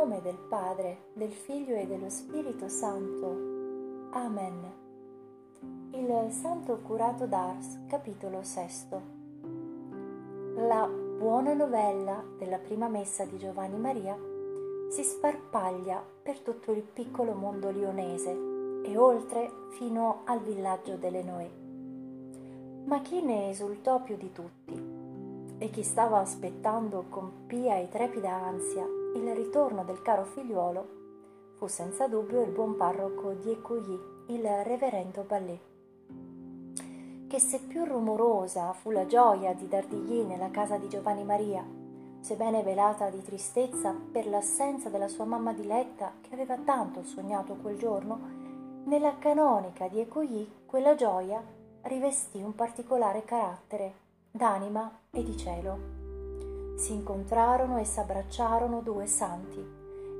nome del Padre, del Figlio e dello Spirito Santo. Amen. Il Santo Curato d'Ars, capitolo sesto. La buona novella della prima messa di Giovanni Maria si sparpaglia per tutto il piccolo mondo lionese e oltre fino al villaggio delle Noè. Ma chi ne esultò più di tutti? E chi stava aspettando con pia e trepida ansia il ritorno del caro figliuolo fu senza dubbio il buon parroco di Écouilly, il reverendo Ballet. Che se più rumorosa fu la gioia di Dardigli nella casa di Giovanni Maria, sebbene velata di tristezza per l'assenza della sua mamma diletta che aveva tanto sognato quel giorno, nella canonica di Écouilly quella gioia rivestì un particolare carattere d'anima e di cielo. Si incontrarono e s'abbracciarono due santi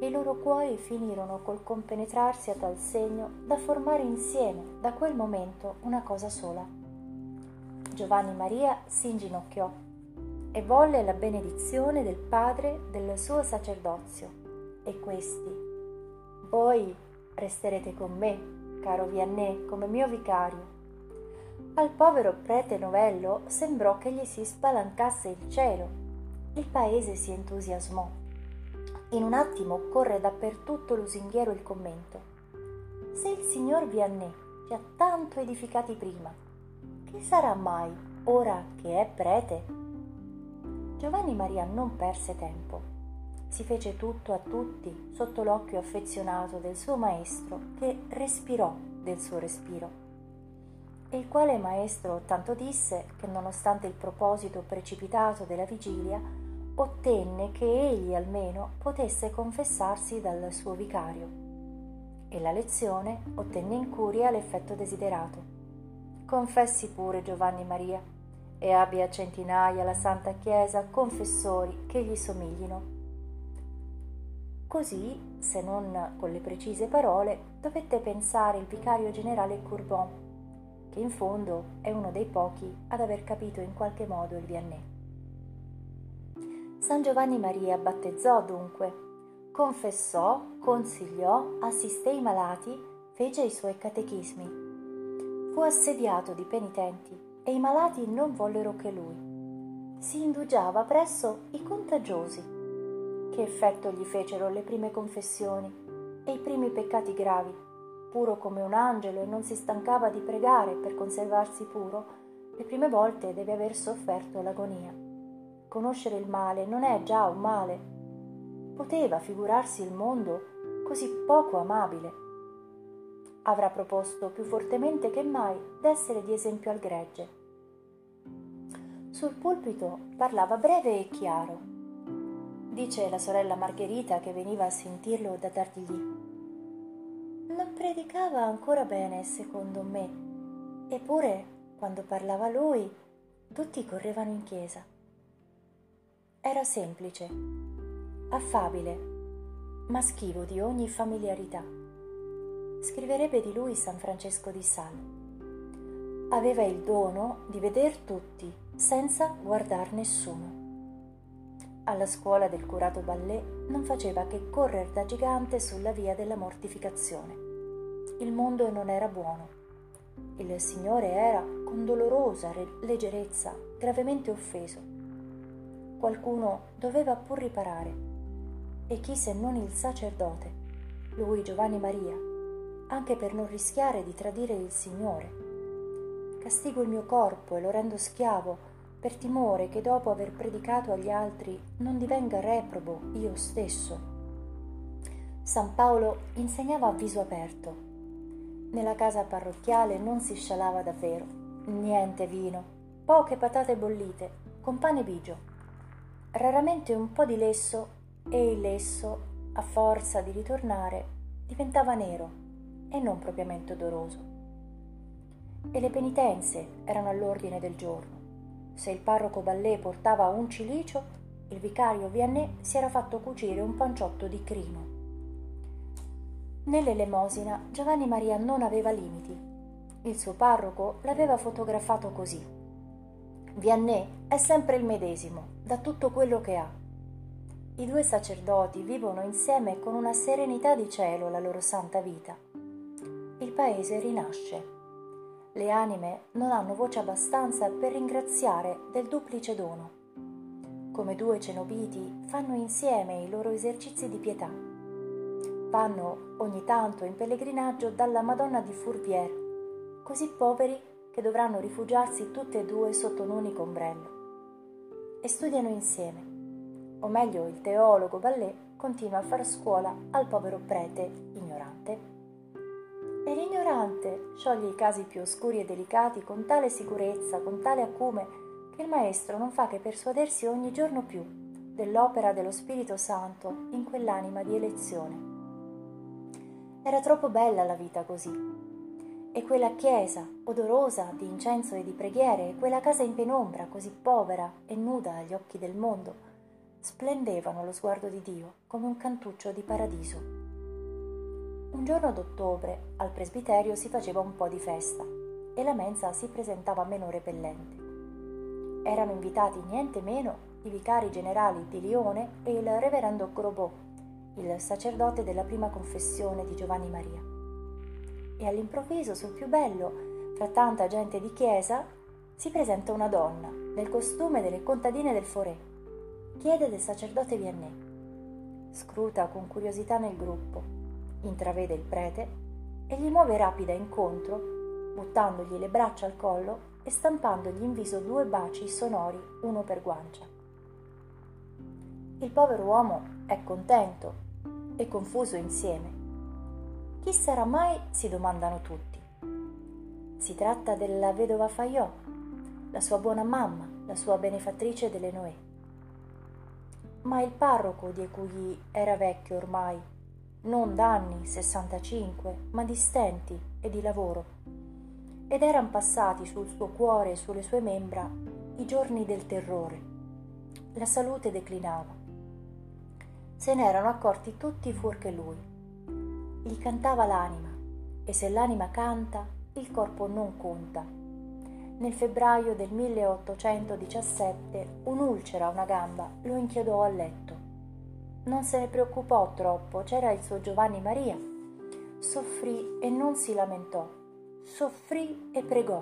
e i loro cuori finirono col compenetrarsi a tal segno da formare insieme da quel momento una cosa sola. Giovanni Maria si inginocchiò e volle la benedizione del padre del suo sacerdozio e questi voi resterete con me, caro Vianney, come mio vicario al povero prete novello sembrò che gli si spalancasse il cielo. Il paese si entusiasmò. In un attimo corre dappertutto lusinghiero il commento. Se il signor Vianney ci ha tanto edificati prima, che sarà mai ora che è prete? Giovanni Maria non perse tempo. Si fece tutto a tutti sotto l'occhio affezionato del suo maestro che respirò del suo respiro il quale maestro tanto disse che nonostante il proposito precipitato della vigilia, ottenne che egli almeno potesse confessarsi dal suo vicario. E la lezione ottenne in curia l'effetto desiderato. Confessi pure Giovanni Maria e abbia centinaia la Santa Chiesa confessori che gli somiglino. Così, se non con le precise parole, dovette pensare il vicario generale Courbon che in fondo è uno dei pochi ad aver capito in qualche modo il Vianney. San Giovanni Maria battezzò dunque, confessò, consigliò, assisté i malati, fece i suoi catechismi. Fu assediato di penitenti e i malati non vollero che lui. Si indugiava presso i contagiosi. Che effetto gli fecero le prime confessioni e i primi peccati gravi puro come un angelo e non si stancava di pregare per conservarsi puro, le prime volte deve aver sofferto l'agonia. Conoscere il male non è già un male. Poteva figurarsi il mondo così poco amabile. Avrà proposto più fortemente che mai d'essere di esempio al gregge. Sul pulpito parlava breve e chiaro. Dice la sorella Margherita che veniva a sentirlo da Tardigli non predicava ancora bene, secondo me. Eppure, quando parlava lui, tutti correvano in chiesa. Era semplice, affabile, ma schivo di ogni familiarità. Scriverebbe di lui San Francesco di Sal. Aveva il dono di veder tutti senza guardar nessuno. Alla scuola del curato Ballet non faceva che correre da gigante sulla via della mortificazione il mondo non era buono. Il Signore era, con dolorosa leggerezza, gravemente offeso. Qualcuno doveva pur riparare. E chi se non il sacerdote, lui Giovanni Maria, anche per non rischiare di tradire il Signore. Castigo il mio corpo e lo rendo schiavo per timore che dopo aver predicato agli altri non divenga reprobo io stesso. San Paolo insegnava a viso aperto nella casa parrocchiale non si scialava davvero. Niente vino, poche patate bollite, con pane bigio. Raramente un po' di lesso e il lesso, a forza di ritornare, diventava nero e non propriamente odoroso. E le penitenze erano all'ordine del giorno. Se il parroco Ballè portava un cilicio, il vicario Vianney si era fatto cucire un panciotto di crino Nell'elemosina Giovanni Maria non aveva limiti. Il suo parroco l'aveva fotografato così. Vianney è sempre il medesimo, da tutto quello che ha. i due sacerdoti vivono insieme con una serenità di cielo la loro santa vita. Il paese rinasce. Le anime non hanno voce abbastanza per ringraziare del duplice dono. Come due cenobiti fanno insieme i loro esercizi di pietà. Vanno ogni tanto in pellegrinaggio dalla Madonna di Fourvière, così poveri che dovranno rifugiarsi tutte e due sotto un unico ombrello. E studiano insieme o meglio il teologo Ballet, continua a far scuola al povero prete ignorante. E l'ignorante scioglie i casi più oscuri e delicati con tale sicurezza, con tale acume, che il maestro non fa che persuadersi ogni giorno più dell'opera dello Spirito Santo in quell'anima di elezione. Era troppo bella la vita così. E quella chiesa, odorosa di incenso e di preghiere, e quella casa in penombra, così povera e nuda agli occhi del mondo, splendevano allo sguardo di Dio come un cantuccio di paradiso. Un giorno d'ottobre al presbiterio si faceva un po' di festa e la mensa si presentava meno repellente. Erano invitati niente meno i vicari generali di Lione e il reverendo Grobot, il sacerdote della prima confessione di Giovanni Maria. E all'improvviso, sul più bello, fra tanta gente di chiesa, si presenta una donna nel costume delle contadine del Forè chiede del sacerdote Vianney. Scruta con curiosità nel gruppo, intravede il prete e gli muove rapida incontro, buttandogli le braccia al collo e stampandogli in viso due baci sonori, uno per guancia. Il povero uomo è contento e confuso insieme. Chi sarà mai? si domandano tutti. Si tratta della vedova Fayot, la sua buona mamma, la sua benefattrice delle Noè ma il parroco di Ecugli era vecchio ormai, non d'anni 65, ma di stenti e di lavoro. Ed eran passati sul suo cuore e sulle sue membra i giorni del terrore. La salute declinava. Se ne erano accorti tutti fuorché lui. Gli cantava l'anima, e se l'anima canta, il corpo non conta nel febbraio del 1817 un'ulcera a una gamba lo inchiodò a letto. Non se ne preoccupò troppo, c'era il suo Giovanni Maria. Soffrì e non si lamentò. Soffrì e pregò.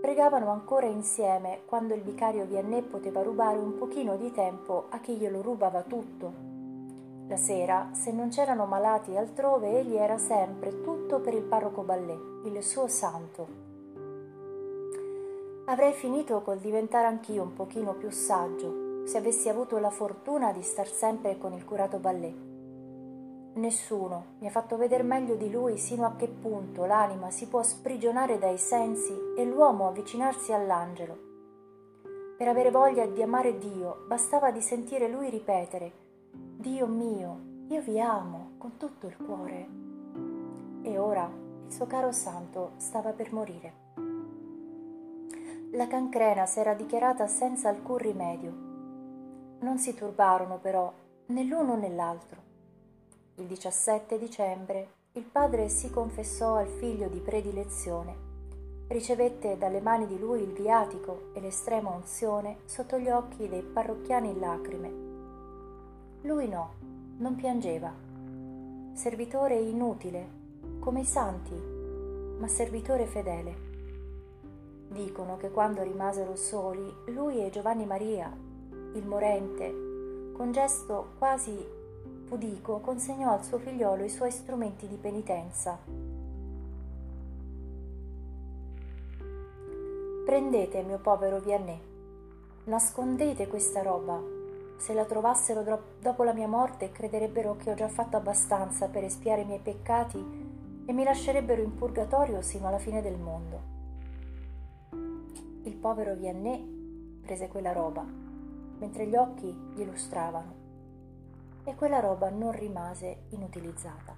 Pregavano ancora insieme quando il vicario Vianney poteva rubare un pochino di tempo a chi glielo rubava tutto. La sera, se non c'erano malati altrove, egli era sempre tutto per il parroco Ballet, il suo santo Avrei finito col diventare anch'io un pochino più saggio se avessi avuto la fortuna di star sempre con il curato Ballet. Nessuno mi ha fatto vedere meglio di lui sino a che punto l'anima si può sprigionare dai sensi e l'uomo avvicinarsi all'angelo. Per avere voglia di amare Dio bastava di sentire lui ripetere Dio mio, io vi amo con tutto il cuore. E ora il suo caro santo stava per morire. La cancrena s'era dichiarata senza alcun rimedio. Non si turbarono però né l'uno né l'altro. Il 17 dicembre il padre si confessò al figlio di predilezione, ricevette dalle mani di lui il viatico e l'estrema unzione sotto gli occhi dei parrocchiani in lacrime. Lui no, non piangeva. Servitore inutile, come i santi, ma servitore fedele. Dicono che quando rimasero soli, lui e Giovanni Maria, il morente, con gesto quasi pudico, consegnò al suo figliolo i suoi strumenti di penitenza. Prendete, mio povero Vianney, nascondete questa roba. Se la trovassero dopo la mia morte, crederebbero che ho già fatto abbastanza per espiare i miei peccati e mi lascerebbero in purgatorio sino alla fine del mondo. Il povero Vianney prese quella roba, mentre gli occhi gli lustravano, e quella roba non rimase inutilizzata.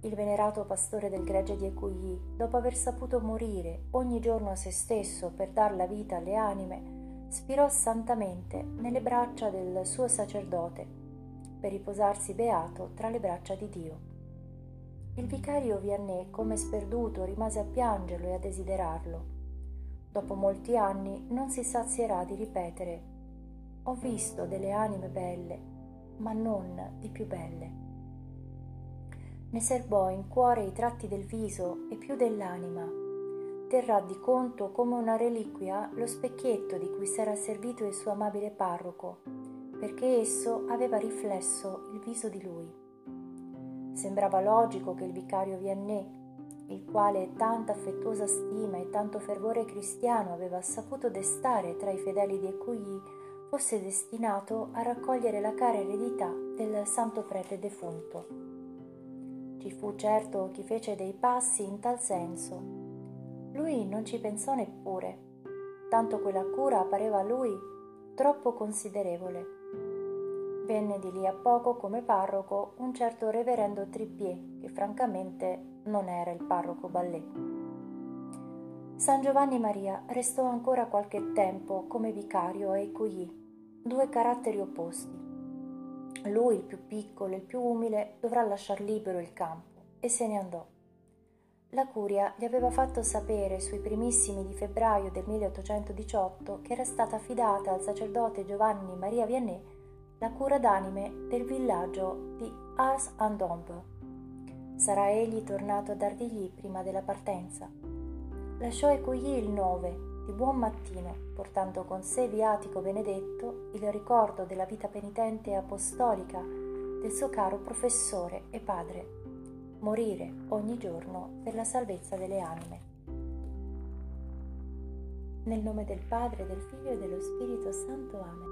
Il venerato pastore del gregge di Ecouilly, dopo aver saputo morire ogni giorno a se stesso per dar la vita alle anime, spirò santamente nelle braccia del suo sacerdote per riposarsi beato tra le braccia di Dio. Il vicario Vianney, come sperduto, rimase a piangerlo e a desiderarlo dopo molti anni non si sazierà di ripetere ho visto delle anime belle ma non di più belle. Ne serbò in cuore i tratti del viso e più dell'anima. Terrà di conto come una reliquia lo specchietto di cui s'era servito il suo amabile parroco, perché esso aveva riflesso il viso di lui. Sembrava logico che il vicario Vianney, il quale tanta affettuosa stima e tanto fervore cristiano aveva saputo destare tra i fedeli di Ecouilly, fosse destinato a raccogliere la cara eredità del santo prete defunto. Ci fu certo chi fece dei passi in tal senso. Lui non ci pensò neppure, tanto quella cura pareva a lui troppo considerevole. Venne di lì a poco come parroco un certo reverendo Trippier, che francamente non era il parroco Ballet. San Giovanni Maria restò ancora qualche tempo come vicario a Écouilly, due caratteri opposti lui, il più piccolo, il più umile, dovrà lasciar libero il campo e se ne andò. La curia gli aveva fatto sapere sui primissimi di febbraio del 1818 che era stata affidata al sacerdote Giovanni Maria Vianney la cura d'anime del villaggio di Ars-en-Dombe. Sarà egli tornato a Dardigli prima della partenza. Lasciò Ecouilly il 9 di buon mattino, portando con sé viatico benedetto il ricordo della vita penitente e apostolica del suo caro professore e padre, morire ogni giorno per la salvezza delle anime. Nel nome del Padre, del Figlio e dello Spirito Santo. Amen.